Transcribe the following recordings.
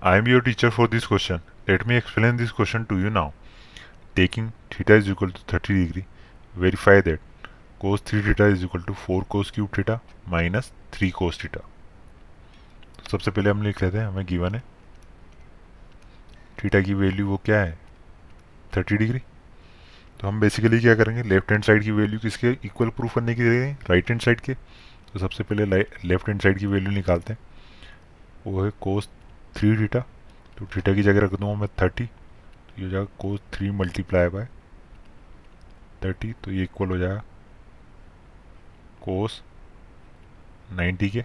I am your teacher for this question. Let me explain this question to you now. Taking theta is equal to 30 degree, verify that cos 3 theta is equal to 4 cos cube theta minus 3 cos theta. तो सबसे पहले हम लिख लेते हैं हमें given है theta की वैल्यू वो क्या है 30 डिग्री तो हम बेसिकली क्या करेंगे लेफ़्ट हैंड साइड की वैल्यू किसके इक्वल प्रूफ करने की जगह राइट हैंड साइड के तो सबसे पहले लेफ़्ट हैंड साइड की वैल्यू निकालते हैं वो है कोस थ्री थीटा तो थीटा की जगह रख दूँगा मैं थर्टी तो ये हो जाएगा cos three multiply by thirty तो ये इक्वल हो जाएगा कोस नाइन्टी के,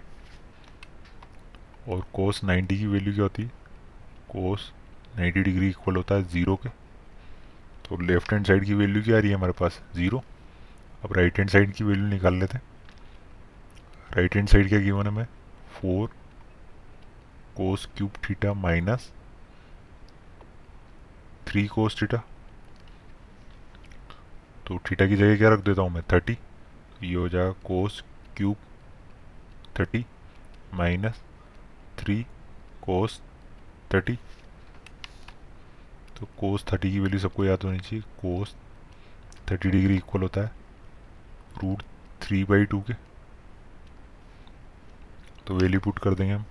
और कोस नाइन्टी की वैल्यू क्या होती है? कोस नाइन्टी डिग्री इक्वल होता है ज़ीरो के तो लेफ़्ट हैंड साइड की वैल्यू क्या आ रही है हमारे पास? ज़ीरो अब राइट हैंड साइड की वैल्यू निकाल लेते हैं। राइट हैंड साइड क्या गिवन है हमें? Four cos cube theta minus three cos theta तो थीटा की जगह क्या रख देता हूँ मैं? थर्टी ये हो जाएगा cos cube thirty minus three cos thirty तो कोस थर्टी की वैल्यू सबको याद होनी चाहिए। कोस थर्टी डिग्री इक्वल होता है रूट थ्री बाई टू के। तो वैल्यू पुट कर देंगे हम।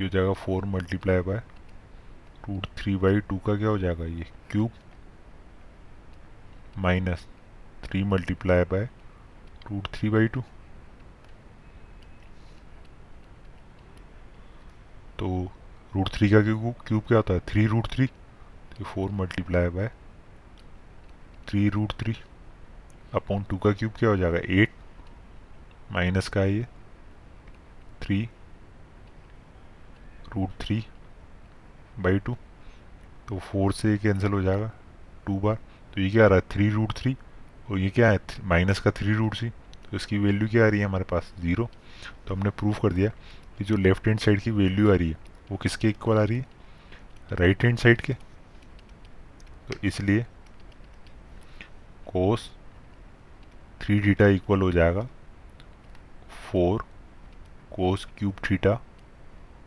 ये हो जाएगा four multiply by root three by two का क्या हो जाएगा ये cube minus three multiply by root three by two. तो रूट थ्री का क्यूब क्यूब क्या होता है? Three root three. तो four multiply by three root three upon two का क्यूब क्या हो जाएगा? एट माइनस का ये। Three root three by two तो फोर से कैंसिल हो जाएगा टू बार तो ये क्या आ रहा है? थ्री रूट थ्री और ये क्या है? माइनस का थ्री रूट थ्री तो इसकी वैल्यू क्या आ रही है हमारे पास? ज़ीरो तो हमने प्रूव कर दिया कि जो लेफ़्ट हैंड साइड की वैल्यू आ रही है, वो किसके इक्वल आ रही है? राइट हैंड साइड के। तो इसलिए कोस थ्री डीटा इक्वल हो जाएगा four cos cube theta